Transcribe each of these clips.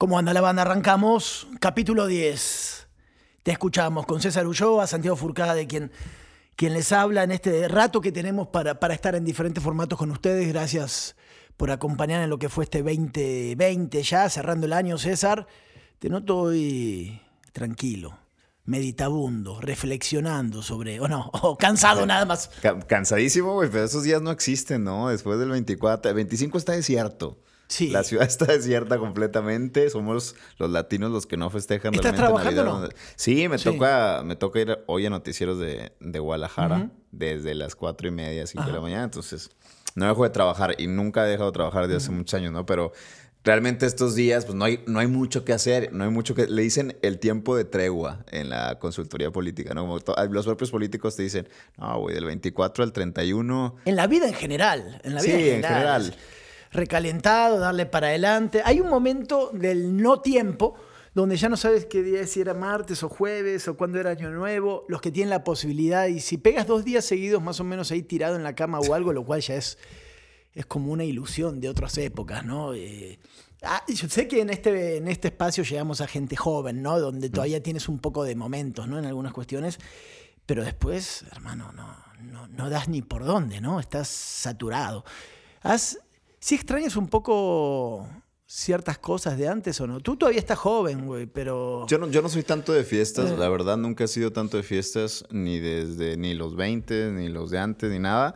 ¿Cómo anda la banda? Arrancamos. Capítulo 10. Te escuchamos con César Ulloa, Santiago Furcada, de quien, quien les habla en este rato que tenemos para, para estar en diferentes formatos con ustedes. Gracias por acompañar en lo que fue este 2020 ya, cerrando el año, César. Te noto hoy tranquilo, meditabundo, reflexionando sobre, o no, o cansado nada más. cansadísimo, güey, pero esos días no existen, ¿no? Después del 24, el 25 está desierto. La ciudad está desierta completamente. Somos los latinos los que no festejan ¿Estás trabajando Sí, me toca, me toca ir hoy a noticieros de, Guadalajara desde las cuatro y media, cinco de la mañana. Entonces, no dejo de trabajar y nunca he dejado de trabajar desde hace muchos años, ¿no? Pero realmente estos días, pues no hay, no hay mucho que hacer, no hay mucho que... Le dicen el tiempo de tregua en la consultoría política, ¿no? los propios políticos te dicen, no, güey, del 24 al 31... En la vida en general, en la vida sí, en general recalentado, darle para adelante. Hay un momento del no tiempo donde ya no sabes qué día es, si era martes o jueves o cuándo era año nuevo, los que tienen la posibilidad, y si pegas dos días seguidos más o menos ahí tirado en la cama o algo, lo cual ya es, es como una ilusión de otras épocas, ¿no? Eh, ah, yo sé que en este, en este espacio llegamos a gente joven, ¿no? Donde mm. todavía tienes un poco de momentos, ¿no? En algunas cuestiones, pero después, hermano, no, no, no das ni por dónde, ¿no? Estás saturado. Has ¿Sí extrañas un poco ciertas cosas de antes o no? Tú todavía estás joven, güey, pero... Yo no, yo no soy tanto de fiestas, eh. la verdad nunca he sido tanto de fiestas, ni desde ni los 20, ni los de antes, ni nada.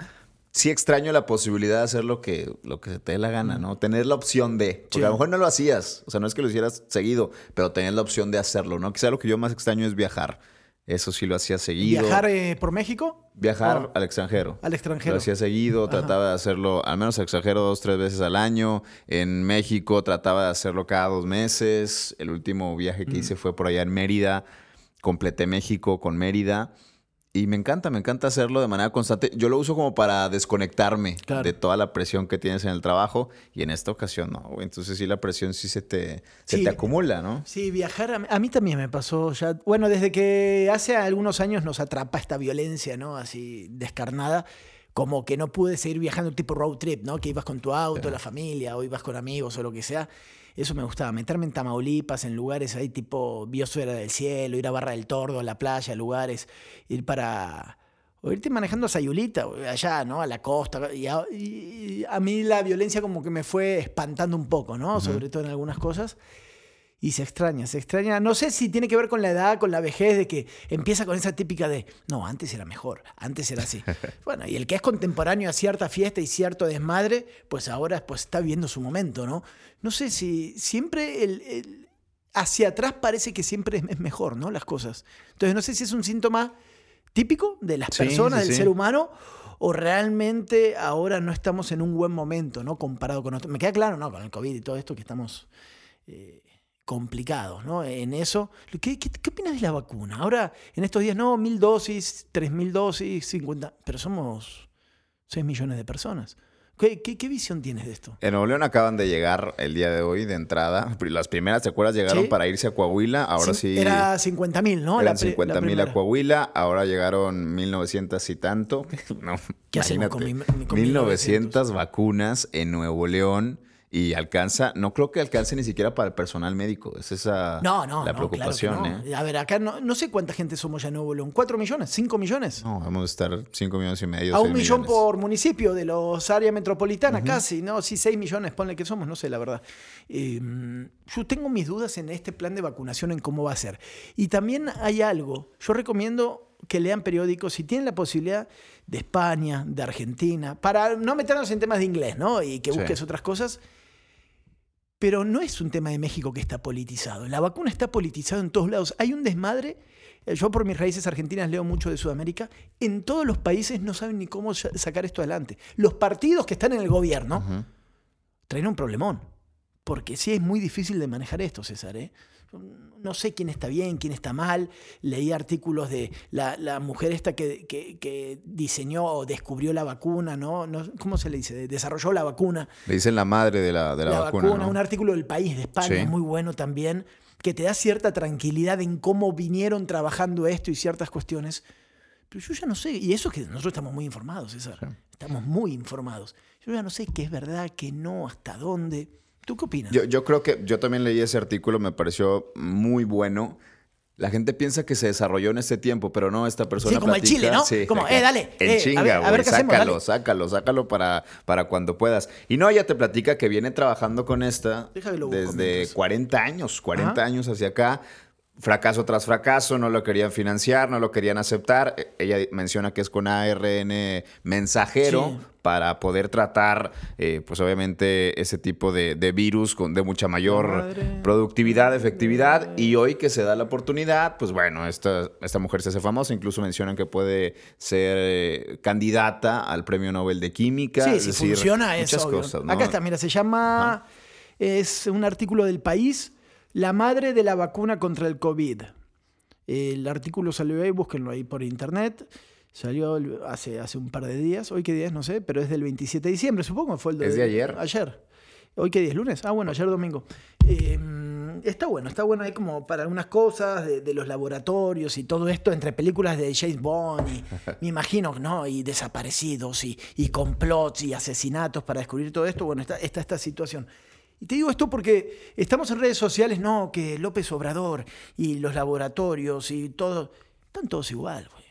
Sí extraño la posibilidad de hacer lo que, lo que se te dé la gana, ¿no? Tener la opción de... Porque a lo mejor no lo hacías, o sea, no es que lo hicieras seguido, pero tener la opción de hacerlo, ¿no? Quizá lo que yo más extraño es viajar. Eso sí lo hacía seguido. ¿Viajar eh, por México? Viajar al extranjero. Al extranjero. Lo hacía seguido, trataba de hacerlo al menos al extranjero dos, tres veces al año. En México trataba de hacerlo cada dos meses. El último viaje que hice fue por allá en Mérida. Completé México con Mérida. Y me encanta, me encanta hacerlo de manera constante. Yo lo uso como para desconectarme de toda la presión que tienes en el trabajo y en esta ocasión no. Entonces sí, la presión sí se te, se te acumula, ¿no? Sí, viajar a, mí también me pasó ya. Bueno, desde que hace algunos años nos atrapa esta violencia, ¿no? Así descarnada. Como que no pude seguir viajando tipo road trip, ¿no? Que ibas con tu auto, la familia, o ibas con amigos o lo que sea. Eso me gustaba, meterme en Tamaulipas, en lugares ahí tipo Biosfera del Cielo, ir a Barra del Tordo, a la playa, lugares, ir para... O irte manejando a Sayulita, allá, ¿no? A la costa. Y a, mí la violencia como que me fue espantando un poco, ¿no? Sobre todo en algunas cosas. Y se extraña, se extraña. No sé si tiene que ver con la edad, con la vejez, de que empieza con esa típica de, no, antes era mejor, antes era así. bueno, y el que es contemporáneo a cierta fiesta y cierto desmadre, pues ahora pues, está viendo su momento, ¿no? No sé si siempre el, hacia atrás parece que siempre es mejor, ¿no? Las cosas. Entonces no sé si es un síntoma típico de las personas, del ser humano, o realmente ahora no estamos en un buen momento, ¿no? Comparado con otros. Me queda claro, ¿no? Con el COVID y todo esto que estamos... Eh, complicados, ¿no? En eso. ¿Qué, qué, opinas de la vacuna? Ahora, en estos días, no, mil dosis, tres mil dosis, cincuenta, pero somos seis millones de personas. ¿Qué, ¿Qué, visión tienes de esto? En Nuevo León acaban de llegar el día de hoy de entrada. Las primeras secuelas llegaron para irse a Coahuila. Ahora sí. Era 50 mil, ¿no? Eran 50 mil a Coahuila. Ahora llegaron 1900 y tanto. no, ¿Qué hacemos con, mi, 1900 vacunas en Nuevo León y alcanza, no creo que alcance ni siquiera para el personal médico. Es esa no, no, la preocupación. ¿eh? A ver, acá no, sé cuánta gente somos ya en Nuevo León. ¿Cuatro millones? ¿Cinco millones? No, vamos a estar cinco millones y medio. A un millón por municipio de los áreas metropolitanas, casi, ¿no? Sí, seis millones, ponle que somos, no sé, la verdad. Em, yo tengo mis dudas en este plan de vacunación, en cómo va a ser. Y también hay algo. Yo recomiendo que lean periódicos, si tienen la posibilidad de España, de Argentina, para no meternos en temas de inglés, ¿no? Y que busques otras cosas pero no es un tema de México que está politizado. La vacuna está politizada en todos lados. Hay un desmadre. Eh, yo por mis raíces argentinas leo mucho de Sudamérica. En todos los países no saben ni cómo sacar esto adelante. Los partidos que están en el gobierno traen un problemón. Porque sí es muy difícil de manejar esto, César. ¿eh? No sé quién está bien, quién está mal. Leí artículos de la, mujer esta que, diseñó o descubrió la vacuna, ¿no? ¿Cómo se le dice? Desarrolló la vacuna. Le dicen la madre de la, de la, vacuna. Un artículo del país de España, muy bueno también, que te da cierta tranquilidad en cómo vinieron trabajando esto y ciertas cuestiones. Pero yo ya no sé, y eso es que nosotros estamos muy informados, César. Estamos muy informados. Yo ya no sé qué es verdad, qué no, hasta dónde. ¿Tú qué opinas? Yo, yo creo que yo también leí ese artículo, me pareció muy bueno. La gente piensa que se desarrolló en este tiempo, pero no, esta persona Sí, como el Chile, ¿no? Sí, Como, eh, dale, En eh, a chinga, ver- a ver qué hacemos, sácalo, dale. sácalo, sácalo para, para cuando puedas. Y no, ella te platica que viene trabajando con esta desde mientras. 40 años, 40 Ajá. años hacia acá. Fracaso tras fracaso, no lo querían financiar, no lo querían aceptar. Eh, Ella menciona que es con ARN mensajero Sí. para poder tratar, eh, pues obviamente, ese tipo de, de virus con, de mucha mayor Madre. productividad, efectividad. Y hoy que se da la oportunidad, pues bueno, esta, esta mujer se hace famosa. Incluso mencionan que puede ser eh, candidata al Premio Nobel de Química. Sí, es decir, funciona muchas obvio. cosas, ¿no? Acá está, mira, se llama, es un artículo del país, La madre de la vacuna contra el COVID. El artículo salió ahí, búsquenlo ahí por internet. Salió hace, hace un par de días, hoy qué día es, no sé, pero es del 27 de diciembre, supongo, fue el ¿Es de ayer? Ayer. ¿Hoy qué día es? ¿Lunes? Ah, bueno, ayer domingo. Eh, está bueno, está bueno ahí como para algunas cosas de, de los laboratorios y todo esto entre películas de James Bond y me imagino, ¿no? Y desaparecidos y, y complots y asesinatos para descubrir todo esto. Bueno, está, está esta situación. Y te digo esto porque estamos en redes sociales, no, que López Obrador y los laboratorios y todo, están todos igual, güey,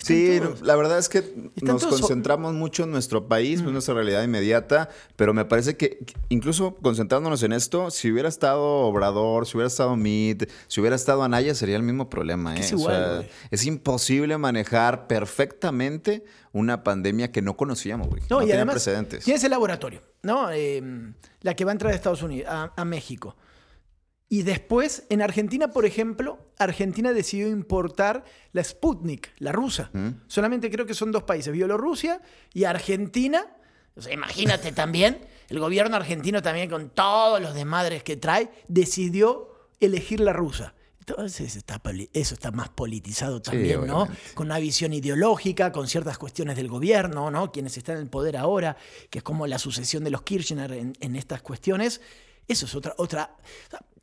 Sí, todos- la verdad es que nos concentramos mucho en nuestro país, en nuestra realidad inmediata, pero me parece que incluso concentrándonos en esto, si hubiera estado Obrador, si hubiera estado Meade, si hubiera estado Anaya, sería el mismo problema. ¿eh? es O igual, sea, es imposible manejar perfectamente una pandemia que no conocíamos, güey. No, No, y además precedentes. tienes el laboratorio, ¿no? Eh, la que va a entrar a Estados Unidos, a, a México. Y después, en Argentina, por ejemplo, Argentina decidió importar la Sputnik, la rusa. Solamente creo que son dos países, Bielorrusia y Argentina. O sea, imagínate también, el gobierno argentino también con todos los desmadres que trae, decidió elegir la rusa. Entonces está eso está más politizado también, ¿no? con una visión ideológica, con ciertas cuestiones del gobierno, ¿no? Quienes están en el poder ahora, que es como la sucesión de los Kirchner en, en estas cuestiones. Eso es otra, otra.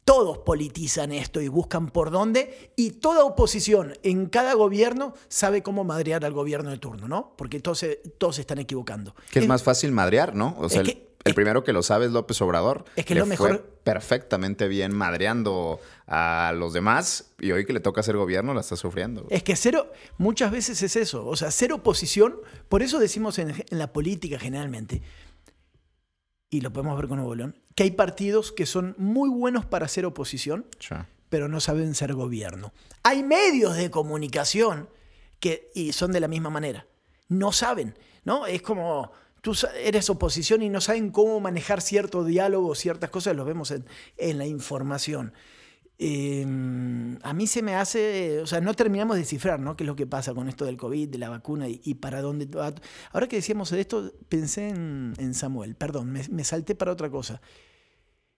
Todos politizan esto y buscan por dónde, y toda oposición en cada gobierno sabe cómo madrear al gobierno de turno, ¿no? Porque todos se, todos se están equivocando. Que es Es- más fácil madrear, ¿no? O sea, el- que- el, es- primero que lo sabe es López Obrador. Es que Le lo mejor- fue perfectamente bien madreando a los demás y hoy que le toca hacer gobierno la está sufriendo. Es que cero, muchas veces es eso, o sea, cero oposición, por eso decimos en, en la política generalmente, y lo podemos ver con Nuevo León, que hay partidos que son muy buenos para hacer oposición, pero no saben ser gobierno. Hay medios de comunicación que y son de la misma manera. No saben, ¿no? Es como tú eres oposición y no saben cómo manejar cierto diálogo, ciertas cosas, lo vemos en, en la información. Eh, a mí se me hace, o sea, no terminamos de descifrar, ¿no? ¿Qué es lo que pasa con esto del COVID, de la vacuna y, y para dónde va? Ahora que decíamos de esto, pensé en, en Samuel, perdón, me, me salté para otra cosa.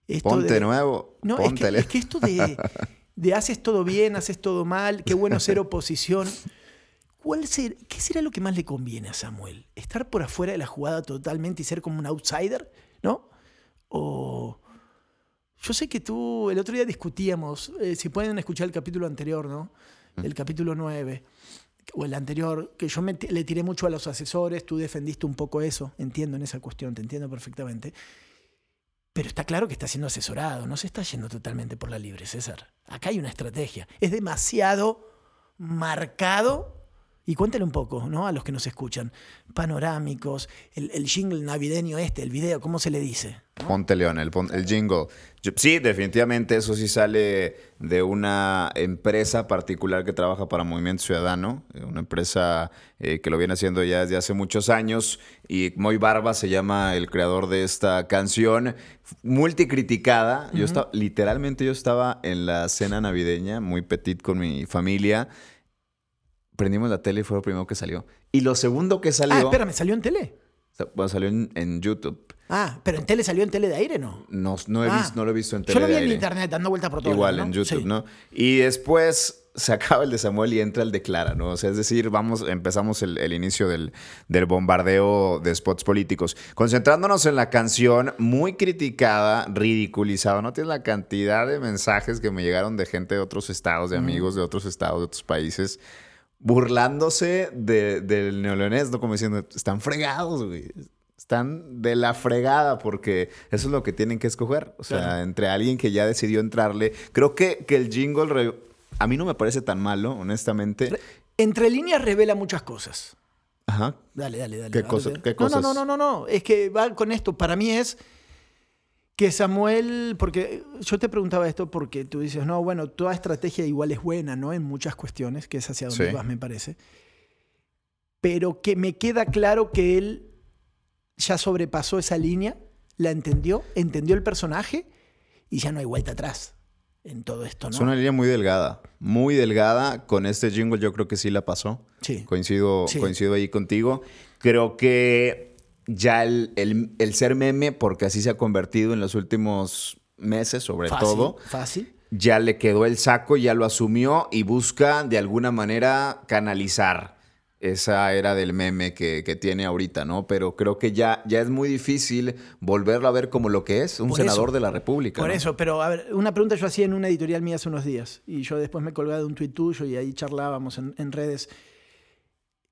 Esto Ponte de- nuevo. no, es que, póntele. es que esto de, de haces todo bien, haces todo mal, qué bueno ser oposición. ¿Cuál ser- ¿Qué será lo que más le conviene a Samuel? ¿Estar por afuera de la jugada totalmente y ser como un outsider? ¿No? O. Yo sé que tú, el otro día discutíamos, eh, si pueden escuchar el capítulo anterior, ¿no? El capítulo 9, o el anterior, que yo me le tiré mucho a los asesores, tú defendiste un poco eso, entiendo en esa cuestión, te entiendo perfectamente. Pero está claro que está siendo asesorado, no se está yendo totalmente por la libre, César. Acá hay una estrategia. Es demasiado marcado. Y cuéntale un poco, ¿no? A los que nos escuchan. Panorámicos, el, el jingle navideño este, el video, ¿cómo se le dice? Ponte León, el, jingle. Yo- sí, definitivamente eso sí sale de una empresa particular que trabaja para Movimiento Ciudadano, eh, una empresa eh, que lo viene haciendo ya desde hace muchos años y Moy Barba se llama el creador de esta canción, multicriticada. Yo estaba, literalmente yo estaba en la cena navideña, muy petit con mi familia. Prendimos la tele y fue lo primero que salió. Y lo segundo que salió, Ah, espérame, ¿salió en tele? bueno, salió en, en YouTube. Ah, pero en tele salió en tele de aire, ¿no? No, no, he Ah. visto, no lo he visto en tele Yo lo vi de en aire. internet, dando vuelta por todo. Igual lado, en ¿no? YouTube, Sí. ¿no? Y después se acaba el de Samuel y entra el de Clara, ¿no? O sea, es decir, vamos, empezamos el, el inicio del, del bombardeo de spots políticos. Concentrándonos en la canción, muy criticada, ridiculizada. No tienes la cantidad de mensajes que me llegaron de gente de otros estados, de amigos de otros estados, de otros países, burlándose de- del neoleonés, ¿no? Como diciendo, están fregados, güey. Están de la fregada porque eso es lo que tienen que escoger. O sea, entre alguien que ya decidió entrarle. Creo que, que el jingle a mí no me parece tan malo, honestamente. entre líneas revela muchas cosas. Ajá. Dale, dale, dale. ¿Qué, ¿Qué cosas? No, no, no, no, no. Es que va con esto. Para mí es que Samuel, porque yo te preguntaba esto porque tú dices, no, bueno, toda estrategia igual es buena, ¿no? En muchas cuestiones, que es hacia donde vas, me parece. Pero que me queda claro que él ya sobrepasó esa línea, la entendió, entendió el personaje y ya no hay vuelta atrás en todo esto, ¿no? Es una línea muy delgada, muy delgada. Con este jingle yo creo que sí la pasó. Sí. Coincido, coincido ahí contigo. Creo que ya el, ser meme, porque así se ha convertido en los últimos meses, sobre todo. Fácil. Ya le quedó el saco, ya lo asumió y busca de alguna manera canalizar esa era del meme que, tiene ahorita, ¿no? Pero creo que ya, ya es muy difícil volverlo a ver como lo que es, un senador de la República. Por eso, pero a ver, una pregunta yo hacía en una editorial mía hace unos días y yo después me colgaba de un tuit tuyo y ahí charlábamos en redes.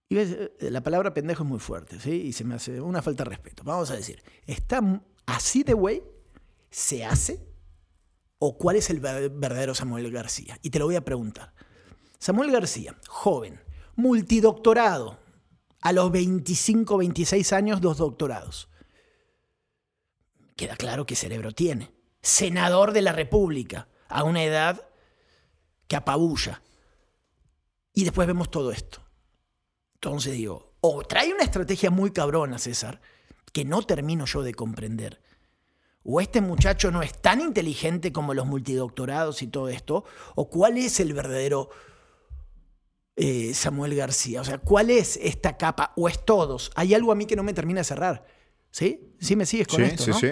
Eh, la palabra pendejo es muy fuerte, ¿sí? Y se me hace una falta de respeto. Vamos a decir, ¿está así de güey? ¿Se hace? ¿O cuál es el verdadero Samuel García? Y te lo voy a preguntar. Samuel García, joven, multidoctorado, a los 25, 26 años, dos doctorados. Queda claro qué cerebro tiene. Senador de la República, a una edad que apabulla. Y después vemos todo esto. Entonces digo, o trae una estrategia muy cabrona, César, que no termino yo de comprender. O este muchacho no es tan inteligente como los multidoctorados y todo esto, o cuál es el verdadero eh, Samuel García. O sea, ¿cuál es esta capa? ¿O es todos? Hay algo a mí que no me termina de cerrar. ¿Sí? ¿Sí me sigues con esto? Sí, ¿no? sí.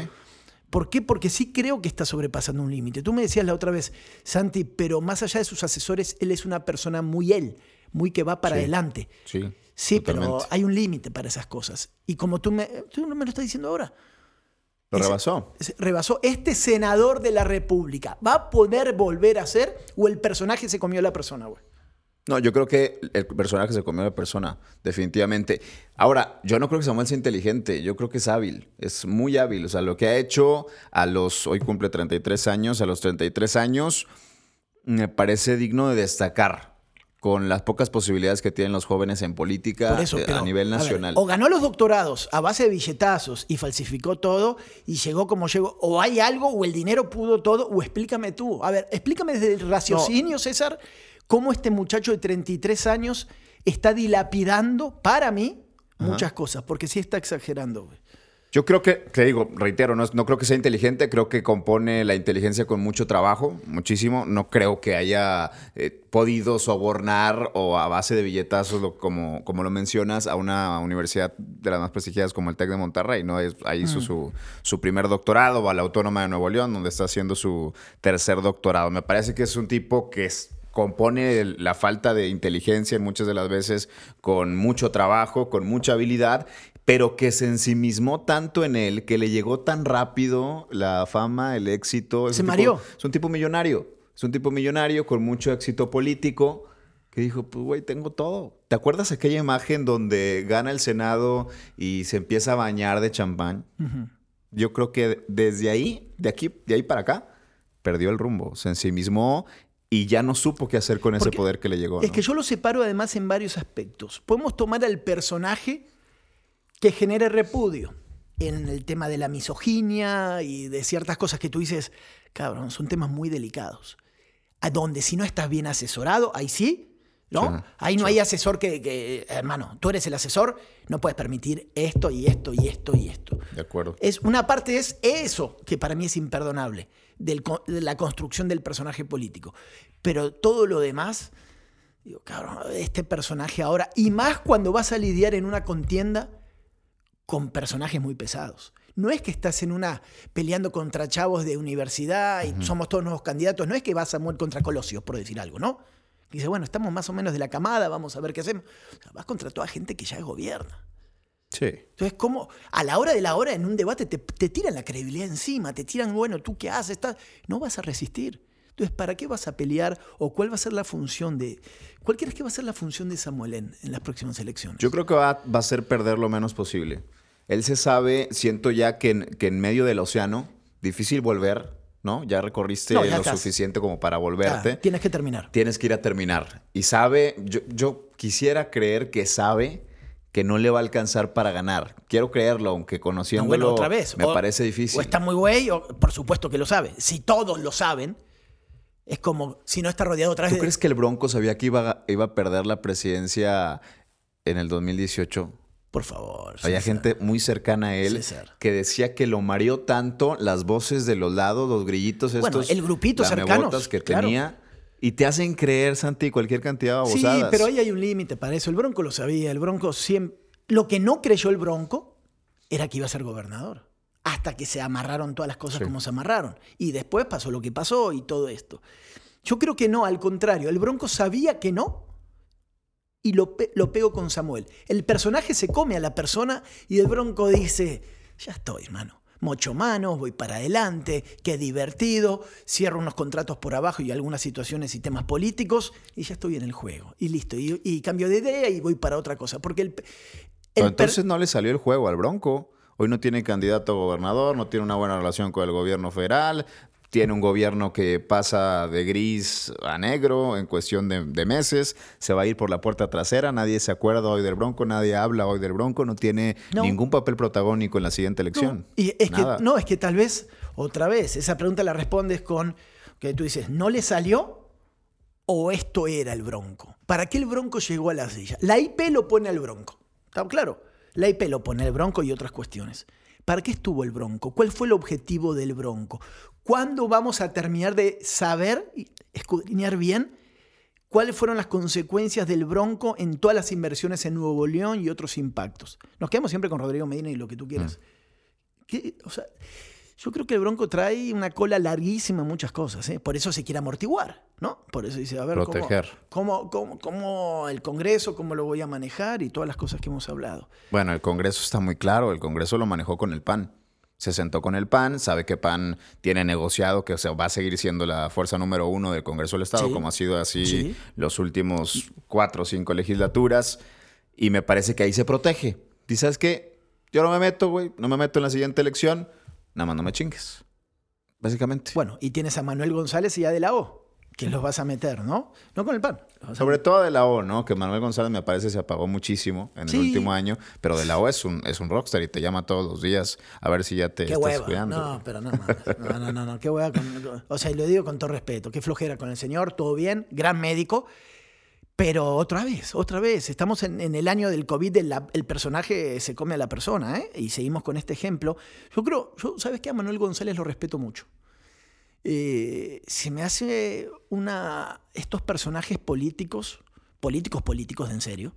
¿Por qué? Porque sí creo que está sobrepasando un límite. Tú me decías la otra vez, Santi, pero más allá de sus asesores, él es una persona muy él muy que va para adelante. Sí. Sí, pero hay un límite para esas cosas. Y como tú me, tú me lo estás diciendo ahora. Lo rebasó. rebasó. Este senador de la República, ¿va a poder volver a ser o el personaje se comió la persona, güey? No, yo creo que el personaje se comió a la persona, definitivamente. Ahora, yo no creo que Samuel sea inteligente, yo creo que es hábil, es muy hábil. O sea, lo que ha hecho a los, hoy cumple 33 años, a los 33 años, me parece digno de destacar con las pocas posibilidades que tienen los jóvenes en política eh, a nivel nacional. o ganó los doctorados a base de billetazos y falsificó todo y llegó como llegó, o hay algo, o el dinero pudo todo, o explícame tú. A ver, explícame desde el raciocinio, César, cómo este muchacho de 33 años está dilapidando, para mí, muchas cosas, porque sí está exagerando. Yo creo que, te digo, reitero, no, no, creo que sea inteligente, creo que compone la inteligencia con mucho trabajo, muchísimo. No creo que haya eh, podido sobornar o a base de billetazos, como, como lo mencionas, a una universidad de las más prestigiadas como el TEC de Monterrey. ¿no? Ahí hizo mm. su, su, primer doctorado, o a la Autónoma de Nuevo León, donde está haciendo su tercer doctorado. Me parece que es un tipo que es compone la falta de inteligencia en muchas de las veces con mucho trabajo, con mucha habilidad pero que se ensimismó tanto en él que le llegó tan rápido la fama, el éxito. Se mareó. Es un tipo millonario. Es un tipo millonario con mucho éxito político que dijo, pues güey, tengo todo. ¿Te acuerdas aquella imagen donde gana el Senado y se empieza a bañar de champán? Yo creo que desde ahí, de aquí, de ahí para acá, perdió el rumbo. Se ensimismó y ya no supo qué hacer con ese poder que le llegó. Es que yo lo separo además en varios aspectos. Podemos tomar al personaje que genere repudio en el tema de la misoginia y de ciertas cosas que tú dices, cabrón, son temas muy delicados. A donde si no estás bien asesorado, ahí sí, ¿no? ahí no hay asesor que, hermano, tú eres el asesor, no puedes permitir esto y esto y esto y esto. De acuerdo. Es, una parte es eso, que para mí es imperdonable, de la construcción del personaje político. Pero todo lo demás, digo, cabrón, este personaje ahora, y más cuando vas a lidiar en una contienda con personajes muy pesados. No es que estás en una peleando contra chavos de universidad y somos todos nuevos candidatos. No es que vas a morir contra Colosio, por decir algo, ¿no? Y dice, bueno, estamos más o menos de la camada, vamos a ver qué hacemos. vas contra toda gente que ya gobierna. Sí. Entonces, como a la hora de la hora en un debate te, tiran la credibilidad encima, te tiran, bueno, ¿tú qué haces? No vas a resistir. Entonces, ¿para qué vas a pelear o cuál va a ser la función de... ¿Cuál crees que va a ser la función de Samuel en, las próximas elecciones? Yo creo que va, va, a ser perder lo menos posible. Él se sabe, siento ya que en, que en medio del océano, difícil volver, ¿no? Ya recorriste No, ya lo estás. suficiente como para volverte. tienes que terminar. Tienes que ir a terminar. Y sabe, yo, yo quisiera creer que sabe que no le va a alcanzar para ganar. Quiero creerlo, aunque No, conociéndolo bueno, otra vez. me O- parece difícil. O está muy güey, o por supuesto que lo sabe. Si todos lo saben, es como si no está rodeado otra vez ¿Tú crees que el Bronco sabía que iba, a- iba a perder la presidencia en el 2018? Por favor. Había César. gente muy cercana a él César. que decía que lo mareó tanto las voces de los lados, los grillitos estos. Bueno, el grupito cercanos, que claro. tenía. Y te hacen creer, Santi, cualquier cantidad de Sí, babosadas. pero ahí hay un límite para eso. El Bronco lo sabía. El Bronco siempre. Lo que no creyó el Bronco era que iba a ser gobernador. Hasta que se amarraron todas las cosas Sí. como se amarraron. Y después pasó lo que pasó y todo esto. Yo creo que no, al contrario. El Bronco sabía que no. Y lo, pe- lo pego con Samuel. El personaje se come a la persona y el Bronco dice: Ya estoy, hermano. Mocho manos, voy para adelante, qué divertido, cierro unos contratos por abajo y algunas situaciones y temas políticos y ya estoy en el juego. Y listo, y, y cambio de idea y voy para otra cosa. Porque el, pe- Pero entonces no le salió el juego al Bronco. Hoy no tiene candidato a gobernador, no tiene una buena relación con el gobierno federal, tiene un gobierno que pasa de gris a negro en cuestión de, de meses, se va a ir por la puerta trasera, nadie se acuerda hoy del Bronco, nadie habla hoy del Bronco, no tiene No. ningún papel protagónico en la siguiente elección. No, y es Nada. que, no, es que tal vez, otra vez, esa pregunta la respondes con que tú dices, ¿no le salió o esto era el bronco? ¿Para qué el bronco llegó a la silla? La IP lo pone al bronco. ¿Está claro? La IP lo pone al bronco y otras cuestiones. ¿Para qué estuvo el bronco? ¿Cuál fue el objetivo del bronco? ¿Cuándo vamos a terminar de saber y escudriñar bien cuáles fueron las consecuencias del Bronco en todas las inversiones en Nuevo León y otros impactos. Nos quedamos siempre con Rodrigo Medina y lo que tú quieras. ¿Qué? O sea, yo creo que el Bronco trae una cola larguísima en muchas cosas. ¿eh? Por eso se quiere amortiguar, ¿no? Por eso dice, a ver, ¿cómo- Proteger. ¿cómo, cómo, cómo el Congreso, cómo lo voy a manejar y todas las cosas que hemos hablado. Bueno, el Congreso está muy claro, el Congreso lo manejó con el PAN. Se sentó con el PAN, sabe que PAN tiene negociado que o sea, va a seguir siendo la fuerza número uno del Congreso del Estado, Sí. como ha sido así Sí. los últimos cuatro o cinco legislaturas. Y me parece que ahí se protege. Dices, ¿sabes qué? Yo no me meto, güey, no me meto en la siguiente elección, nada más no me chingues. Básicamente. Bueno, y tienes a Manuel González y a De la O, que los vas a meter, ¿no? No con el PAN. Sobre todo de la O, ¿no? Que Manuel González me parece se apagó muchísimo en Sí. el último año, pero de la O es un, es un rockstar y te llama todos los días a ver si ya te Qué estás hueva. cuidando. No, pero no, no, no, no, no, qué hueva. con- o sea, y lo digo con todo respeto. Qué flojera con el señor, todo bien, gran médico. Pero otra vez, otra vez, estamos en, el año del COVID, el, personaje se come a la persona, ¿eh? Y seguimos con este ejemplo. Yo creo, ¿sabes qué? A Manuel González lo respeto mucho. Eh, se me hace una. Estos personajes políticos, políticos, políticos en serio,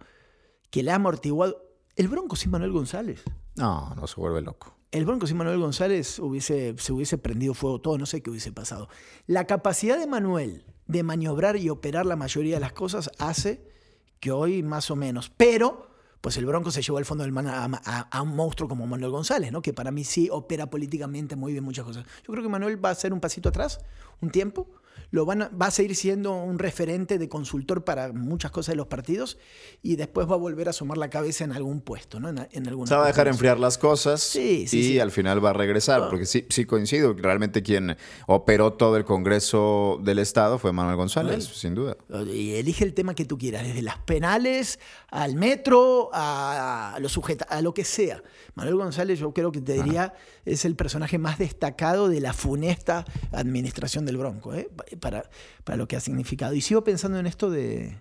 que le ha amortiguado. El Bronco sin Manuel González. No, no se vuelve loco. El Bronco sin Manuel González hubiese, se hubiese prendido fuego todo, no sé qué hubiese pasado. La capacidad de Manuel de maniobrar y operar la mayoría de las cosas hace que hoy más o menos. Pero, pues el Bronco se llevó al fondo del mar a un monstruo como Manuel González, ¿no? que para mí sí opera políticamente muy bien muchas cosas. Yo creo que Manuel va a hacer un pasito atrás, un tiempo. Lo van a- va a seguir siendo un referente de consultor para muchas cosas de los partidos y después va a volver a asomar la cabeza en algún puesto, ¿no? En, en alguna Se va a dejar enfriar las cosas Sí, sí, y sí. al final va a regresar, porque sí, sí coincido. Realmente quien operó todo el Congreso del Estado fue Manuel González, Manuel. sin duda. Y elige el tema que tú quieras, desde las penales al metro, a, lo sujeta, a lo que sea. Manuel González, yo creo que te diría, es el personaje más destacado de la funesta administración del Bronco, ¿eh? Para, para lo que ha significado. Y sigo pensando en esto de,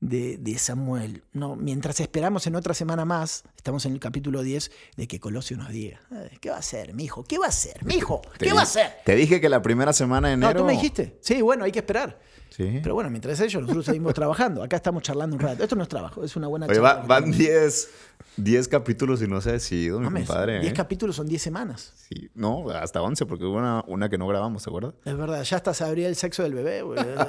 de, de Samuel. No, mientras esperamos en otra semana más, estamos en el capítulo 10, de que Colosio nos diga, "Ay, ¿qué va a hacer, mijo? ¿Qué va a hacer, mijo? ¿Qué va a hacer? Te dije que la primera semana de enero. No, tú me dijiste. Sí, bueno, hay que esperar. Sí. Pero bueno, mientras ellos, nosotros seguimos trabajando. Acá estamos charlando un rato. Esto no es trabajo, es una buena Oye, charla. va- van 10 10 capítulos y no se ha decidido, mi Mames, compadre. 10 ¿eh? capítulos son 10 semanas. Sí, no, hasta 11, porque hubo una, una que no grabamos, ¿te acuerdas? Es verdad, ya hasta sabría el sexo del bebé.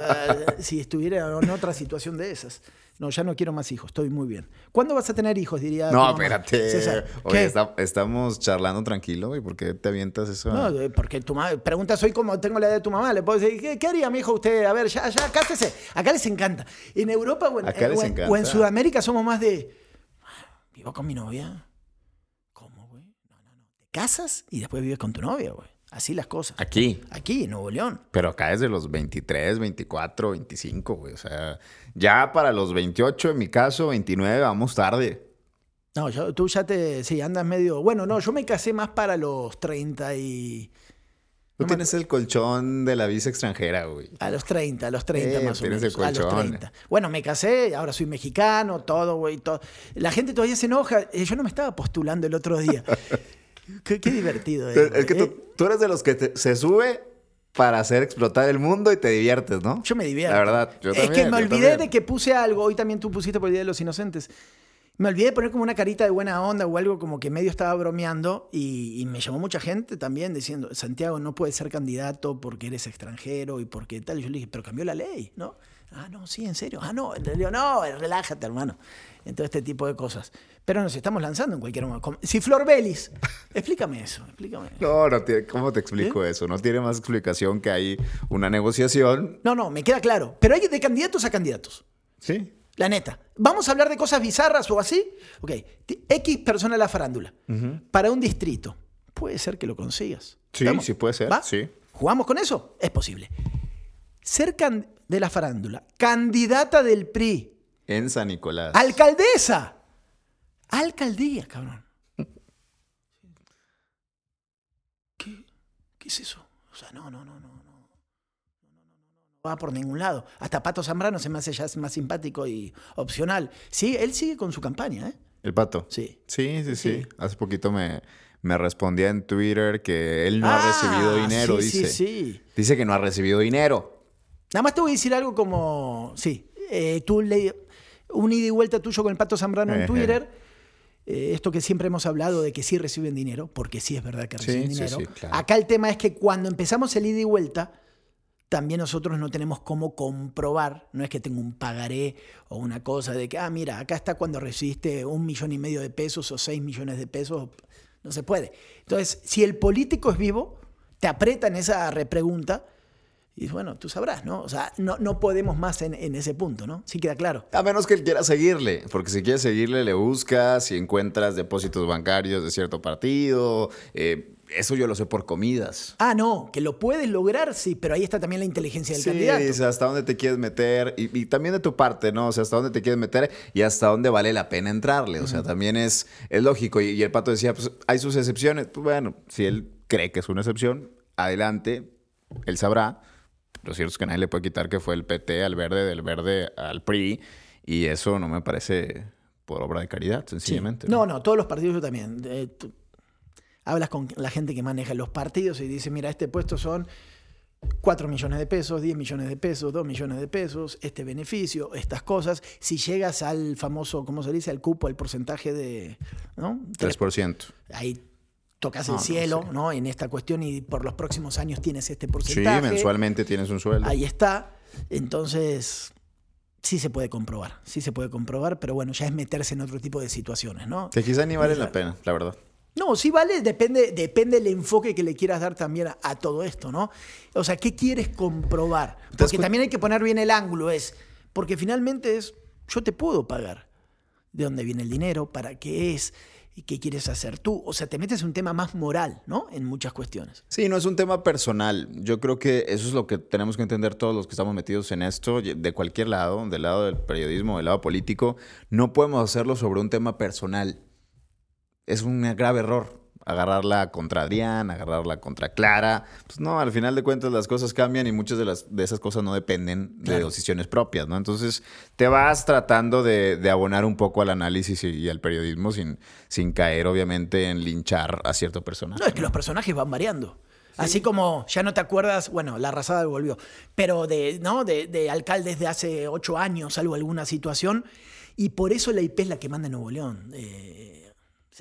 si estuviera en otra situación de esas. No, ya no quiero más hijos, estoy muy bien. ¿Cuándo vas a tener hijos? Diría. No, espérate. César, Oye, estamos charlando tranquilo, ¿y por qué te avientas eso? No, eh, porque tu mamá, pregunta soy como tengo la edad de tu mamá, le puedo decir, ¿qué, qué haría mi hijo usted? A ver, ya, ya, cásese. Acá les encanta. En Europa o en, Acá les o en- o en Sudamérica somos más de, "Ah, vivo con mi novia. ¿Cómo? casas y después vives con tu novia, güey. Así las cosas. Aquí. Aquí, en Nuevo León. Pero acá es de los 23, 24, 25, güey. O sea, ya para los 28, en mi caso, 29, vamos tarde. No, yo, tú ya te. Sí, andas medio. Bueno, no, yo me casé más para los 30 y. Tú No me tienes el colchón de la visa extranjera, güey. A los 30, a los 30 Eh, más o menos. el A los colchón. 30. Bueno, me casé, ahora soy mexicano, todo, güey, todo. La gente todavía se enoja. Eh, Yo no me estaba postulando el otro día. qué, qué divertido. eh, Es que tú, tú eres de los que te- se sube para hacer explotar el mundo y te diviertes, ¿no? Yo me divierto. La verdad, yo es también. que me olvidé también. de que puse algo. Hoy también tú pusiste por el Día de los Inocentes. Me olvidé de poner como una carita de buena onda o algo como que medio estaba bromeando y, y me llamó mucha gente también diciendo, Santiago, no puedes ser candidato porque eres extranjero y porque tal. Y yo le dije, pero cambió la ley, ¿no? Ah, no, sí, en serio. Ah, no, le digo, no, relájate, hermano. En todo este tipo de cosas. Pero nos estamos lanzando en cualquier momento. Si Flor Belis, explícame eso, explícame. No, no tiene, ¿cómo te explico eso? No tiene más explicación que hay una negociación. No, no, me queda claro. Pero hay de candidatos a candidatos. Sí. La neta. ¿Vamos a hablar de cosas bizarras o así? Ok. X persona de la farándula. Para un distrito. Puede ser que lo consigas. Sí, ¿Estamos? sí puede ser, ¿Va? sí. ¿Jugamos con eso? Es posible. Ser de la farándula. Candidata del PRI. En San Nicolás. Alcaldesa. Alcaldía, cabrón. ¿Qué? ¿Qué es eso? O sea, no, no, no, no, no. Va por ningún lado. Hasta Pato Zambrano se me hace ya más simpático y opcional. Sí, él sigue con su campaña, ¿eh? El pato. Sí. Sí, sí, sí. Hace poquito me, me respondía en Twitter que él no ha Ah, recibido dinero, sí, dice. Sí, sí. Dice que no ha recibido dinero. Nada más te voy a decir algo como, sí, eh, tú le, un ida y vuelta tuyo con el Pato Zambrano en. Twitter, eh, esto que siempre hemos hablado de que sí reciben dinero, porque sí es verdad que reciben sí, dinero. sí, claro. Acá el tema es que cuando empezamos el ida y vuelta, también nosotros no tenemos cómo comprobar, no es que tenga un pagaré o una cosa de que, ah, mira, acá está cuando recibiste un millón y medio de pesos o seis millones de pesos, no se puede. Entonces, si el político es vivo, te aprieta en esa repregunta y bueno, tú sabrás, ¿no? O sea, no, no podemos más en, en ese punto, ¿no? Sí queda claro. A menos que él quiera seguirle, porque si quieres seguirle, le buscas, si encuentras depósitos bancarios de cierto partido. eh, eso yo lo sé por comidas. Ah, no, que lo puedes lograr, sí, pero ahí está también la inteligencia del Sí, candidato. dice hasta dónde te quieres meter y, y también de tu parte, ¿no? O sea, hasta dónde te quieres meter y hasta dónde vale la pena entrarle. O sea, también es, es lógico. Y, y el pato decía, pues hay sus excepciones. Pues bueno, si él cree que es una excepción, adelante, él sabrá. Lo cierto es que nadie le puede quitar que fue el PT al verde, del verde al PRI. Y eso no me parece por obra de caridad, Sí. sencillamente. No, no, todos los partidos yo también. Eh, tú hablas con la gente que maneja los partidos y dice, mira, este puesto son 4 millones de pesos, 10 millones de pesos, 2 millones de pesos, este beneficio, estas cosas. Si llegas al famoso, ¿cómo se dice? Al cupo, al porcentaje de... ¿no? 3%. Ahí tocas No, el no, cielo, sí. ¿no? En esta cuestión y por los próximos años tienes este Sí, porcentaje. mensualmente tienes un sueldo. Ahí está. Entonces, sí se puede comprobar, sí se puede comprobar, pero bueno, ya es meterse en otro tipo de situaciones, ¿no? Que quizá ni vale la pena, la verdad. No, sí vale, depende, depende del enfoque que le quieras dar también a, a todo esto, ¿no? O sea, ¿qué quieres comprobar? Porque también hay que poner bien el ángulo, es, porque finalmente es, yo te puedo pagar. ¿De dónde viene el dinero? ¿Para qué es? ¿Y qué quieres hacer tú? O sea, te metes en un tema más moral, ¿no? En muchas cuestiones. Sí, no es un tema personal. Yo creo que eso es lo que tenemos que entender todos los que estamos metidos en esto, de cualquier lado, del lado del periodismo, del lado político. No podemos hacerlo sobre un tema personal. Es un grave error. Agarrarla contra Adrián, agarrarla contra Clara. Pues no, al final de cuentas las cosas cambian y muchas de, las, de esas cosas no dependen de Claro. decisiones propias, ¿no? Entonces te vas tratando de, de abonar un poco al análisis y, y al periodismo sin, sin caer, obviamente, en linchar a cierto personaje. No, es que los personajes van variando. Así como ya no te acuerdas, bueno, la arrasada volvió, pero de, ¿no? de, de alcaldes de hace ocho años, salvo alguna situación, y por eso la IP es la que manda en Nuevo León. Eh,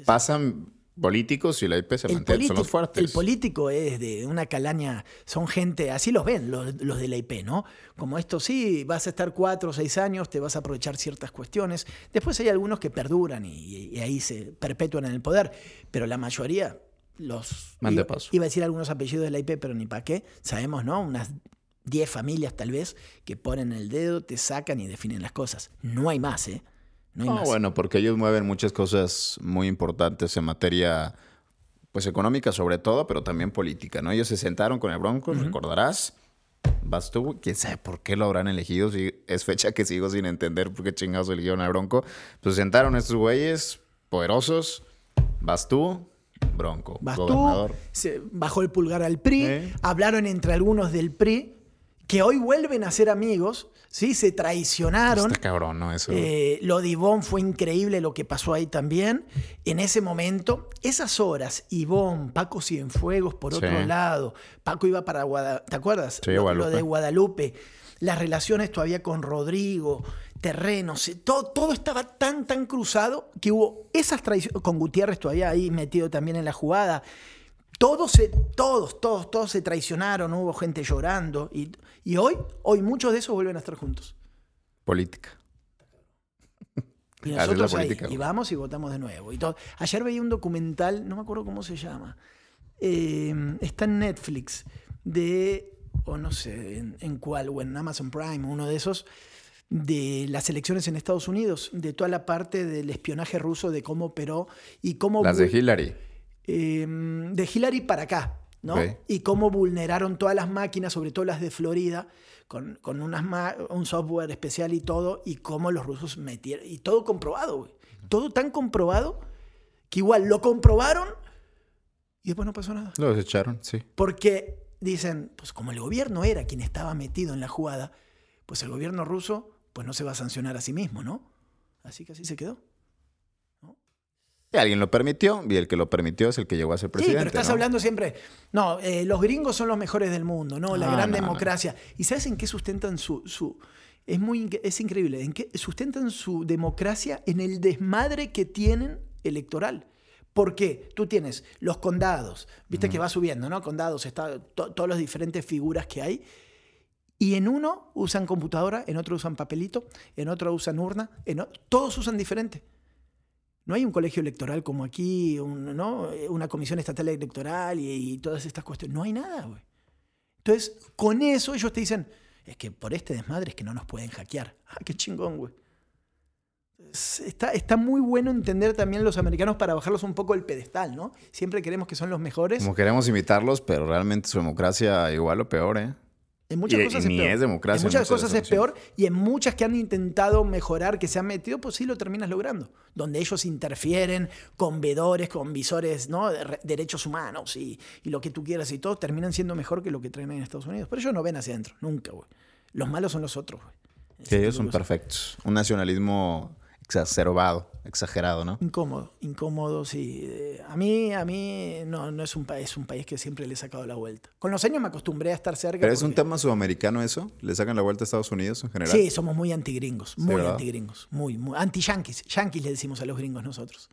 pasan políticos y la IP se el, mantiene, son los fuertes. el político es de una calaña, son gente, así los ven los, los de la IP, ¿no? Como esto sí, vas a estar cuatro o seis años, te vas a aprovechar ciertas cuestiones. Después hay algunos que perduran y, y ahí se perpetúan en el poder, pero la mayoría, los... Mande iba, paso. iba a decir algunos apellidos de la IP, pero ni para qué. Sabemos, ¿no? Unas 10 familias tal vez que ponen el dedo, te sacan y definen las cosas. No hay más, ¿eh? No hay No, más. bueno, porque ellos mueven muchas cosas muy importantes en materia pues económica sobre todo, pero también política, ¿no? Ellos se sentaron con el Bronco, recordarás. Vas tú, quién sabe por qué lo habrán elegido, si es fecha que sigo sin entender por qué chingados eligieron al Bronco. Pues se sentaron estos güeyes poderosos, vas tú, Bronco, Vas gobernador. se bajó el pulgar al PRI, ¿Eh? hablaron entre algunos del PRI, que hoy vuelven a ser amigos, ¿sí? Se traicionaron. Está cabrón, ¿no? Eso. Eh, lo de Ivonne fue increíble lo que pasó ahí también. En ese momento, esas horas, Ivonne, Paco Cienfuegos por Sí. otro lado, Paco iba para Guadalupe, ¿te acuerdas? Sí, lo, lo de Guadalupe, las relaciones todavía con Rodrigo, terrenos, eh, todo, todo estaba tan, tan cruzado que hubo esas traiciones, con Gutiérrez todavía ahí metido también en la jugada. Todos, se, todos, todos, todos se traicionaron, hubo gente llorando. Y, y hoy, hoy muchos de esos vuelven a estar juntos. Política. Y nosotros ahí, política, y vamos y votamos de nuevo. Y todo. Ayer veía un documental, no me acuerdo cómo se llama. eh, está en Netflix, de, o no sé en, en cuál, o en Amazon Prime, uno de esos, de las elecciones en Estados Unidos, de toda la parte del espionaje ruso, de cómo operó y cómo... Las de Hillary. Eh, de Hillary para acá, ¿no? Y cómo vulneraron todas las máquinas, sobre todo las de Florida, con, con unas un software especial y todo, y cómo los rusos metieron. Y todo comprobado, güey. Todo tan comprobado que igual lo comprobaron y después no pasó nada. Lo desecharon, sí. Porque dicen, pues como el gobierno era quien estaba metido en la jugada, pues el gobierno ruso pues no se va a sancionar a sí mismo, ¿no? Así que así se quedó. Y alguien lo permitió, y el que lo permitió es el que llegó a ser presidente. sí, pero estás ¿no? hablando siempre. No, eh, los gringos son los mejores del mundo, ¿no? La gran no, no. democracia. ¿Y sabes en qué sustentan su. su es, muy, es increíble. ¿En qué sustentan su democracia? En el desmadre que tienen electoral. ¿Por qué? Tú tienes los condados, viste que va subiendo, ¿no? Condados, está, to- todas las diferentes figuras que hay. Y en uno usan computadora, en otro usan papelito, en otro usan urna, en todos usan diferente. No hay un colegio electoral como aquí, ¿no? una comisión estatal electoral y, y todas estas cuestiones. No hay nada, güey. Entonces, con eso ellos te dicen, es que por este desmadre es que no nos pueden hackear. Ah, qué chingón, güey. Es- Está, está muy bueno entender también los americanos para bajarlos un poco del pedestal, ¿no? Siempre queremos que son los mejores. Como queremos imitarlos, pero realmente su democracia igual o peor, ¿eh? En muchas Y- cosas y ni es peor. es democracia En muchas cosas es peor y en muchas que han intentado mejorar, que se han metido, pues sí lo terminas logrando. Donde ellos interfieren con vedores, con visores, ¿no? De re- derechos humanos y, y lo que tú quieras y todo, terminan siendo mejor que lo que traen en Estados Unidos. Pero ellos no ven hacia adentro, nunca, güey. Los malos son los otros, güey. Sí, ellos son perfectos. Un nacionalismo exacerbado, exagerado, ¿no? Incómodo, incómodo, sí. Eh, A mí, a mí no, no es un país, es un país que siempre le he sacado la vuelta. Con los años me acostumbré a estar cerca. Pero es un tema sudamericano eso. ¿Le sacan la vuelta a Estados Unidos en general? Sí, somos muy antigringos, muy ¿verdad? antigringos, muy, muy anti-yanquis. Yanquis le decimos a los gringos nosotros.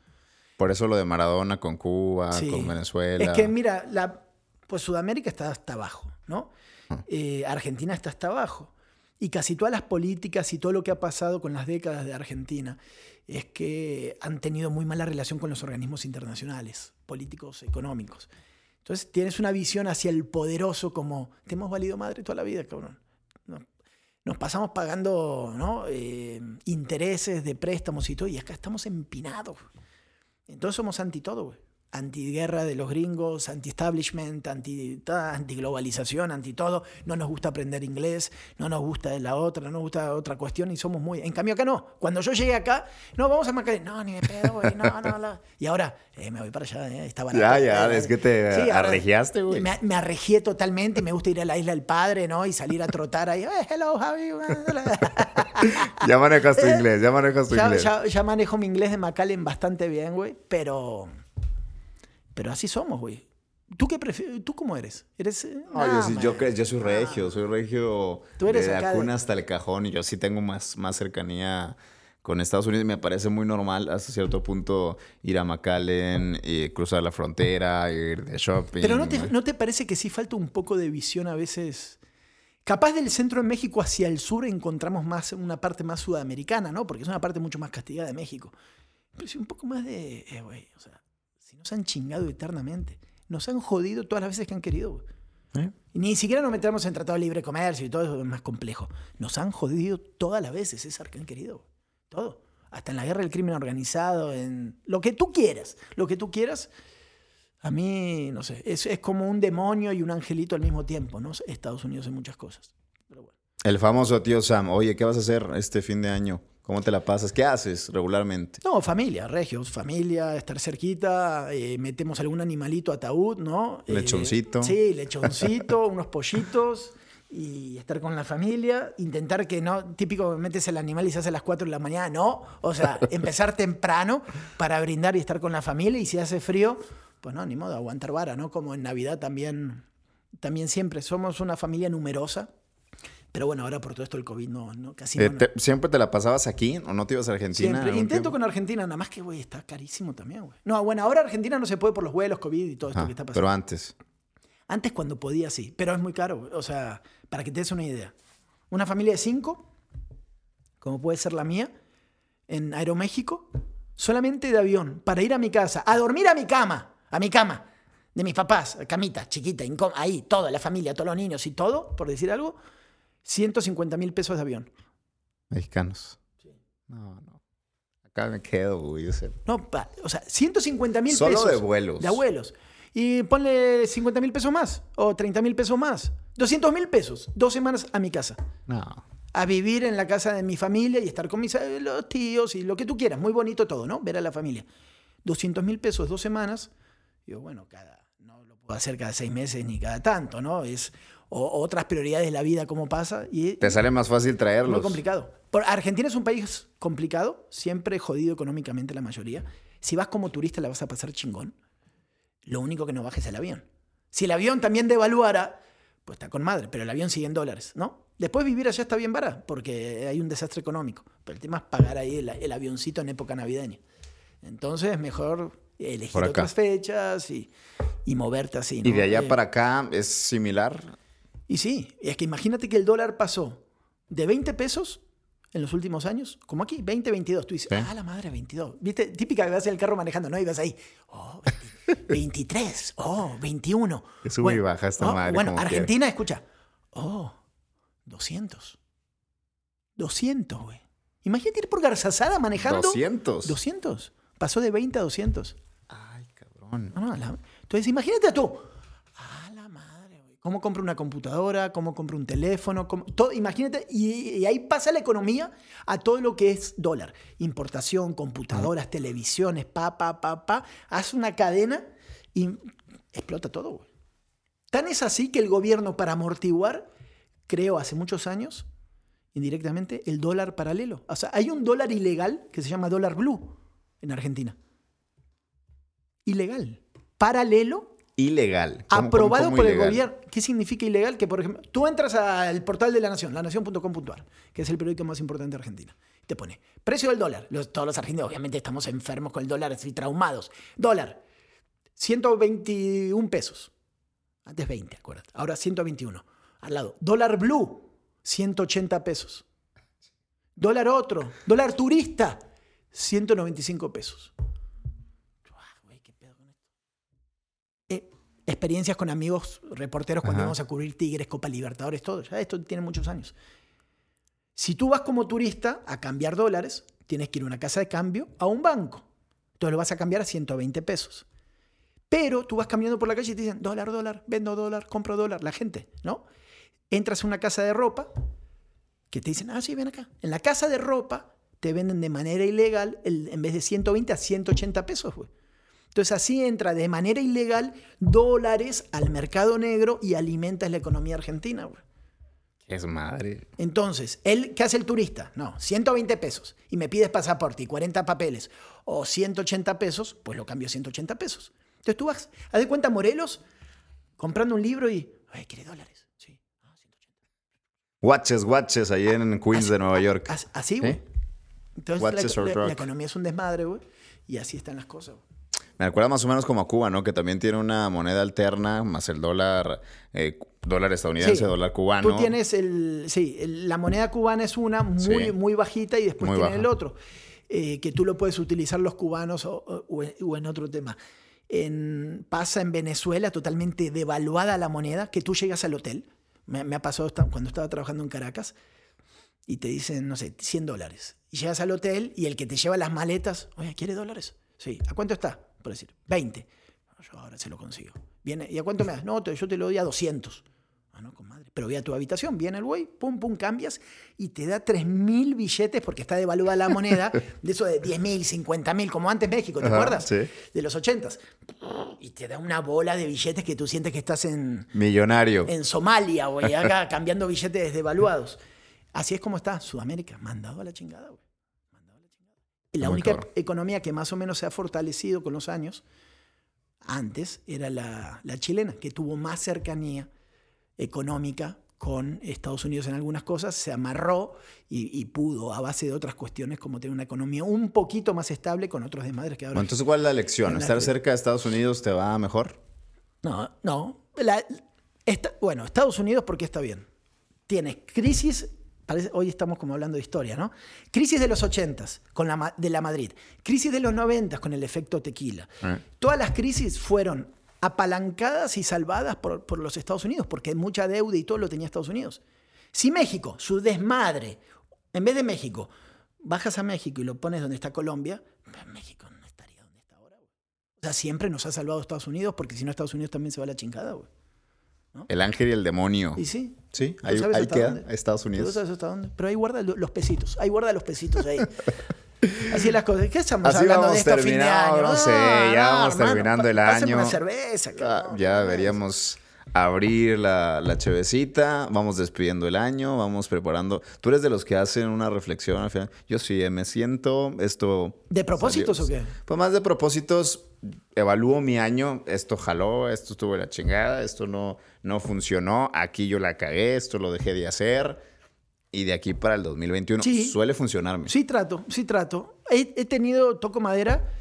Por eso lo de Maradona con Cuba, Sí. con Venezuela. Es que mira, la, pues Sudamérica está hasta abajo, ¿no? Ah. Eh, Argentina está hasta abajo. Y casi todas las políticas y todo lo que ha pasado con las décadas de Argentina es que han tenido muy mala relación con los organismos internacionales, políticos, económicos. Entonces tienes una visión hacia el poderoso como, te hemos valido madre toda la vida, cabrón. Nos, nos pasamos pagando. Eh, intereses de préstamos y todo, y acá estamos empinados. Entonces somos anti todo, güey. Antiguerra de los gringos, anti-establishment, anti, ta- anti-globalización, anti todo. No nos gusta aprender inglés, no nos gusta la otra, no nos gusta otra cuestión y somos muy... En cambio acá no. Cuando yo llegué acá, no, vamos a marcar... No, ni me pedo, güey, no, no, no. Y ahora, eh, me voy para allá, eh, está barato. Ya, ya, Eh, es que te sí, arregiaste, güey. Me, me arregié totalmente, me gusta ir a la isla del padre, ¿no? Y salir a trotar ahí. Eh, hello, Javi. Ya manejas tu inglés, ya manejas tu ya, inglés. ya- ya manejo mi inglés de Macallen bastante bien, güey, pero. Pero así somos, güey. ¿Tú qué prefieres? ¿Tú cómo eres? ¿Eres.? eh, No, yo, sí, yo, yo soy regio, soy regio Tú eres de la de- cuna hasta el cajón y yo sí tengo más, más cercanía con Estados Unidos. Me parece muy normal hasta cierto punto ir a McAllen, y cruzar la frontera, ir de shopping. Pero ¿no te, ¿no te parece que sí falta un poco de visión a veces? Capaz del centro de México hacia el sur encontramos más una parte más sudamericana, ¿no? Porque es una parte mucho más castigada de México. Pero sí un poco más de. Eh, güey, o sea, si nos han chingado eternamente. Nos han jodido todas las veces que han querido. ¿Eh? Ni siquiera nos metemos en tratado de libre comercio y todo eso es más complejo. Nos han jodido todas las veces, César, que han querido. Todo. Hasta en la guerra del crimen organizado, en lo que tú quieras. Lo que tú quieras. A mí, no sé, es, es como un demonio y un angelito al mismo tiempo, ¿no? Estados Unidos en muchas cosas. Pero bueno. El famoso tío Sam. Oye, ¿qué vas a hacer este fin de año? ¿Cómo te la pasas? ¿Qué haces regularmente? No, familia, regios, familia, estar cerquita, eh, metemos algún animalito ataúd, ¿no? Eh, Lechoncito. sí, lechoncito, unos pollitos y estar con la familia, intentar que no, típico metes el animal y se hace a las 4 de la mañana, no, o sea, empezar temprano para brindar y estar con la familia y si hace frío, pues no, ni modo, aguantar vara, ¿no? Como en Navidad también, también siempre somos una familia numerosa, pero bueno, ahora por todo esto el COVID no, no casi Eh, no. te- ¿Siempre te la pasabas aquí o no te ibas a Argentina? Siempre. Intento tiempo? con Argentina, nada más que, güey, está carísimo también, güey. No, bueno, ahora Argentina no se puede por los vuelos, COVID y todo esto Ah, que está pasando. pero antes. Antes cuando podía, sí, pero es muy caro, güey. O sea, para que te des una idea. Una familia de cinco, como puede ser la mía, en Aeroméxico, solamente de avión, para ir a mi casa, a dormir a mi cama, a mi cama, de mis papás, camita, chiquita, ahí, toda la familia, todos los niños y todo, por decir algo, 150 mil pesos de avión. Mexicanos. No, no. Acá me quedo, güey. No, pa- o sea, 150 mil Solo pesos. de vuelos. De abuelos. Y ponle 50 mil pesos más o 30 mil pesos más. 200 mil pesos. Dos semanas a mi casa. No. A vivir en la casa de mi familia y estar con mis eh, los tíos y lo que tú quieras. Muy bonito todo, ¿no? Ver a la familia. 200 mil pesos dos semanas. Digo, bueno, cada, hacer cada seis meses ni cada tanto, ¿no? Es o- otras prioridades de la vida, cómo pasa. Y Te sale más fácil traerlos. muy complicado. Por- Argentina es un país complicado, siempre jodido económicamente la mayoría. Si vas como turista la vas a pasar chingón. Lo único que no bajes el avión. Si el avión también devaluara, pues está con madre, pero el avión sigue en dólares, ¿no? Después vivir allá está bien barato, porque hay un desastre económico. Pero el tema es pagar ahí el, el avioncito en época navideña. Entonces, mejor elegir otras fechas y, y moverte así. Y ¿no? de allá Eh, para acá es similar. y sí, es que imagínate que el dólar pasó de 20 pesos en los últimos años, como aquí, 20, 22. Tú dices, Sí. ah, la madre, 22. ¿Viste? Típica que vas en el carro manejando, ¿no? Y vas ahí, oh, 20, 23, oh, 21. Que sube y baja esta madre Bueno, Argentina, escucha, oh, 200. 200, güey. Imagínate ir por Garzazada manejando. 200. 200. Pasó de 20 a 200. Ay, cabrón. No, no, la- Entonces, imagínate tú. Ah, la madre, güey. ¿Cómo compro una computadora? ¿Cómo compro un teléfono? ¿Cómo- todo, imagínate. Y, y ahí pasa la economía a todo lo que es dólar. Importación, computadoras, televisiones, pa, pa, pa, pa. Haz una cadena y explota todo, güey. Tan es así que el gobierno, para amortiguar, creó hace muchos años, indirectamente, el dólar paralelo. O sea, hay un dólar ilegal que se llama dólar blue en Argentina ilegal, paralelo, Ilegal. ¿Cómo- aprobado cómo- cómo por el gobierno. ¿Qué significa ilegal? Que, por ejemplo, tú entras al portal de La Nación, lanación.com.ar, que es el periódico más importante de Argentina. Te pone precio del dólar. Los- todos los argentinos, obviamente, estamos enfermos con el dólar, así traumados. Dólar, 121 pesos. Antes 20, acuérdate. Ahora 121. Al lado, dólar blue, 180 pesos. Dólar otro, dólar turista, 195 pesos. Ah, güey, qué pedo con esto. Eh, experiencias con amigos reporteros cuando Ajá. íbamos a cubrir Tigres, Copa Libertadores, todo. Ya esto tiene muchos años. Si tú vas como turista a cambiar dólares, tienes que ir a una casa de cambio a un banco. Entonces lo vas a cambiar a 120 pesos. Pero tú vas caminando por la calle y te dicen dólar, dólar, vendo dólar, compro dólar. La gente, ¿no? Entras a una casa de ropa que te dicen, ah, sí, ven acá. En la casa de ropa te venden de manera ilegal, el- en vez de 120 a 180 pesos, güey. Entonces así entra de manera ilegal dólares al mercado negro y alimentas la economía argentina, güey. Es madre. Entonces, ¿él qué hace el turista? No, 120 pesos y me pides pasaporte y 40 papeles o 180 pesos, pues lo cambio a 180 pesos. Entonces tú vas, haz de cuenta Morelos, comprando un libro y, ay, ¿quiere dólares? Sí, ah, 180. Watches, watches, ahí en Queens de Nueva York. As- Así, güey. ¿Eh? Entonces la, la economía es un desmadre, güey. Y así están las cosas, güey. Me recuerda más o menos como a Cuba, ¿no? Que también tiene una moneda alterna, más el dólar, eh, dólar estadounidense, Sí. dólar cubano. Tú tienes el. Sí, la moneda cubana es una muy, Sí. muy bajita y después tiene el otro. eh, que tú lo puedes utilizar los cubanos o, o- o en, otro tema. En, pasa en Venezuela totalmente devaluada la moneda, que tú llegas al hotel. Me, me ha pasado cuando estaba trabajando en Caracas y te dicen, no sé, 100 dólares. Y llegas al hotel y el que te lleva las maletas, oye, ¿quiere dólares? Sí. ¿A cuánto está? Por decir, 20. yo ahora se lo consigo. Viene, ¿y a cuánto me das? No, te- yo te lo doy a 200. Ah, no, comadre. Pero voy a tu habitación, viene el güey, pum, pum, cambias y te da 3.000 billetes porque está devaluada la moneda, de eso de 10.000, 50.000, como antes México, ¿te Ajá, acuerdas? sí. De los 80s. Y te da una bola de billetes que tú sientes que estás en, Millonario. en Somalia, güey, acá cambiando billetes devaluados. Así es como está Sudamérica, mandado a la chingada, güey. Mandado a la chingada. La Muy única cabrón. economía que más o menos se ha fortalecido con los años, antes, era la, la chilena, que tuvo más cercanía económica con Estados Unidos en algunas cosas, se amarró y, y pudo, a base de otras cuestiones, como tener una economía un poquito más estable con otros desmadres que ahora. Bueno, entonces, ¿cuál es la lección? La ¿Estar cerca de Estados Unidos te va mejor? No, no. La- esta- bueno, Estados Unidos, ¿por qué está bien? Tienes crisis, parece- hoy estamos como hablando de historia, ¿no? Crisis de los 80s con la, de la Madrid, crisis de los 90 con el efecto tequila. Eh. Todas las crisis fueron apalancadas y salvadas por, por los Estados Unidos, porque mucha deuda y todo lo tenía Estados Unidos. Si México, su desmadre, en vez de México, bajas a México y lo pones donde está Colombia, pues México no estaría donde está ahora. güey. O sea, siempre nos ha salvado Estados Unidos, porque si no Estados Unidos también se va a la chingada, güey. El ángel y el demonio. Y sí. Sí, ¿Tú ahí, sabes ahí queda, dónde? Estados ¿Tú Unidos. sabes hasta dónde? Pero ahí guarda lo- los pesitos. Ahí guarda los pesitos ahí. Así las cosas. ¿Qué estamos Así hablando vamos de esto a fin de año? no sé, ya vamos terminando el año. una cerveza, Ah, ya deberíamos abrir la, la chevecita, vamos despidiendo el año, vamos preparando. ¿Tú eres de los que hacen una reflexión al final? Yo sí, eh, me siento esto... ¿De propósitos salió- o qué? Pues más de propósitos, evalúo mi año, esto jaló, esto estuvo la chingada, esto no, no funcionó, aquí yo la cagué, esto lo dejé de hacer. Y de aquí para el 2021 Sí. suele funcionarme. Sí trato, sí trato. He, he tenido, toco madera,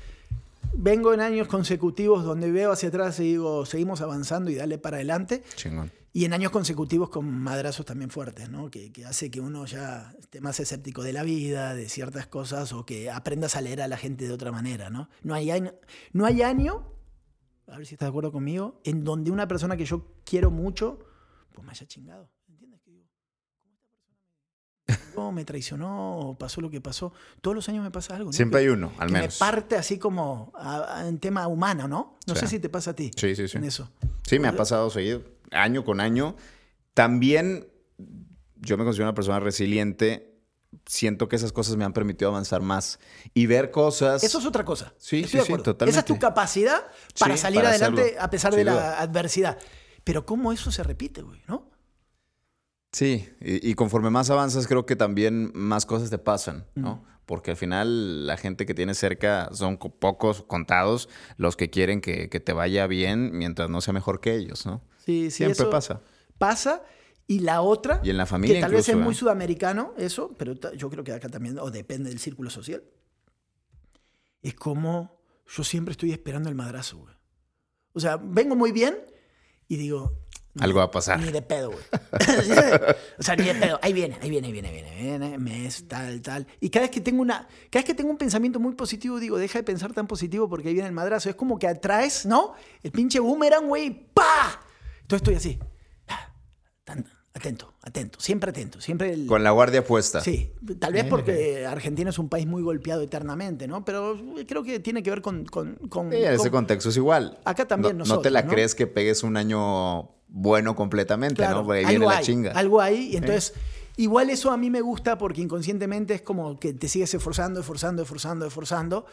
vengo en años consecutivos donde veo hacia atrás y digo, seguimos avanzando y dale para adelante. Chingón. Y en años consecutivos con madrazos también fuertes, ¿no? Que, que hace que uno ya esté más escéptico de la vida, de ciertas cosas, o que aprendas a leer a la gente de otra manera, ¿no? No hay año, no hay año a ver si estás de acuerdo conmigo, en donde una persona que yo quiero mucho, pues me haya chingado. ¿Entiendes? Que digo, ¿cómo esta persona me, traicionó o pasó lo que pasó? Todos los años me pasa algo. ¿no? Siempre Que- hay uno, al que menos. Me parte así como a- a- en tema humano, ¿no? No sé si te pasa a ti. Sí, sí, sí. En eso. Sí, me ha pasado seguido, año con año. También yo me considero una persona resiliente. Siento que esas cosas me han permitido avanzar más y ver cosas. Eso es otra cosa. Sí, Estoy sí, de sí, totalmente. Esa es tu capacidad para Sí, salir para adelante hacerlo. a pesar Sin de la adversidad. Pero cómo eso se repite, güey, ¿no? Sí, y, y conforme más avanzas, creo que también más cosas te pasan, ¿no? Porque al final la gente que tienes cerca son co- pocos, contados, los que quieren que, que te vaya bien mientras no sea mejor que ellos, ¿no? Sí, sí, Siempre eso pasa. Pasa. Y la otra, Y en la familia que tal vez es muy ¿eh? sudamericano, eso, pero yo creo que acá también, o depende del círculo social, es como yo siempre estoy esperando el madrazo, güey. O sea, vengo muy bien y digo... Algo va a pasar. Ni de pedo, güey. o sea, ni de pedo. Ahí viene, ahí viene, ahí viene, ahí viene, ahí viene, mes, tal, tal. Y cada vez que tengo una, cada vez que tengo un pensamiento muy positivo, digo, deja de pensar tan positivo porque ahí viene el madrazo. Es como que atraes, ¿no? El pinche boomerang, güey, ¡pa! Entonces estoy así. atento, atento, siempre atento, siempre el... Con la guardia puesta. Sí, tal vez porque Argentina es un país muy golpeado eternamente, ¿no? Pero creo que tiene que ver con... con, con- Sí, en ese con- contexto es igual. Acá también no, no te nosotros, la ¿no? crees que pegues un año bueno completamente, Claro, ¿no? Porque ahí viene la chinga. Algo hay, y entonces, igual eso a mí me gusta porque inconscientemente es como que te sigues esforzando, esforzando, esforzando, esforzando.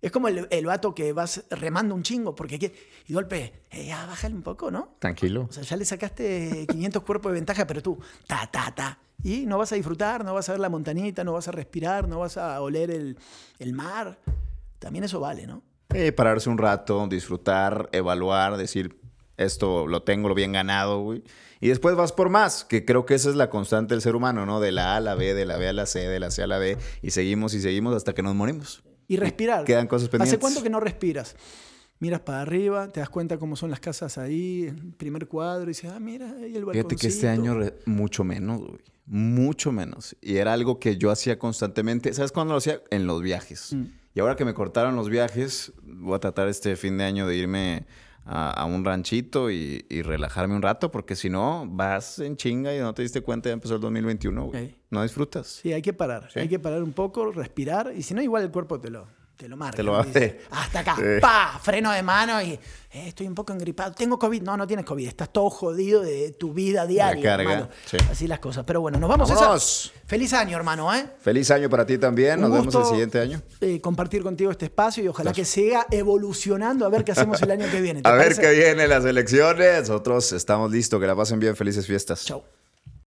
Es como el, el vato que vas remando un chingo, porque aquí, y golpe, eh, ya bájale un poco, ¿no? Tranquilo. O sea, ya le sacaste 500 cuerpos de ventaja, pero tú, ta, ta, ta. Y no vas a disfrutar, no vas a ver la montañita, no vas a respirar, no vas a oler el, el mar. También eso vale, ¿no? Eh, pararse un rato, disfrutar, evaluar, decir, esto lo tengo lo bien ganado, güey. Y después vas por más, que creo que esa es la constante del ser humano, ¿no? De la A a la B, de la B a la C, de la C a la D, y seguimos y seguimos hasta que nos morimos. Y respirar. quedan cosas ¿Hace pendientes. cuánto que no respiras? Miras para arriba, te das cuenta cómo son las casas ahí, el primer cuadro, y dices, ah, mira, ahí el Fíjate que este balconcito. año mucho menos, güey. Mucho menos. Y era algo que yo hacía constantemente. ¿Sabes cuándo lo hacía? En los viajes. Mm. Y ahora que me cortaron los viajes, voy a tratar este fin de año de irme a, a un ranchito y, y relajarme un rato, porque si no, vas en chinga y no te diste cuenta, ya empezó el 2021, güey. Ok. No disfrutas. Sí, hay que parar. Sí. Hay que parar un poco, respirar, y si no, igual el cuerpo te lo, te lo marca. Te lo hace. Hasta acá, Sí. pa, freno de mano y eh, estoy un poco engripado. Tengo COVID. No, no tienes COVID. Estás todo jodido de tu vida diaria, carga, sí. Así las cosas. Pero bueno, nos vamos. Vámonos. César. Feliz año, hermano, ¿eh? Feliz año para ti también. Nos vemos el siguiente año. eh, compartir contigo este espacio y ojalá que siga evolucionando a ver qué hacemos el año que viene. ¿Te A ver qué viene las elecciones. Nosotros estamos listos. Que la pasen bien. Felices fiestas. Chau.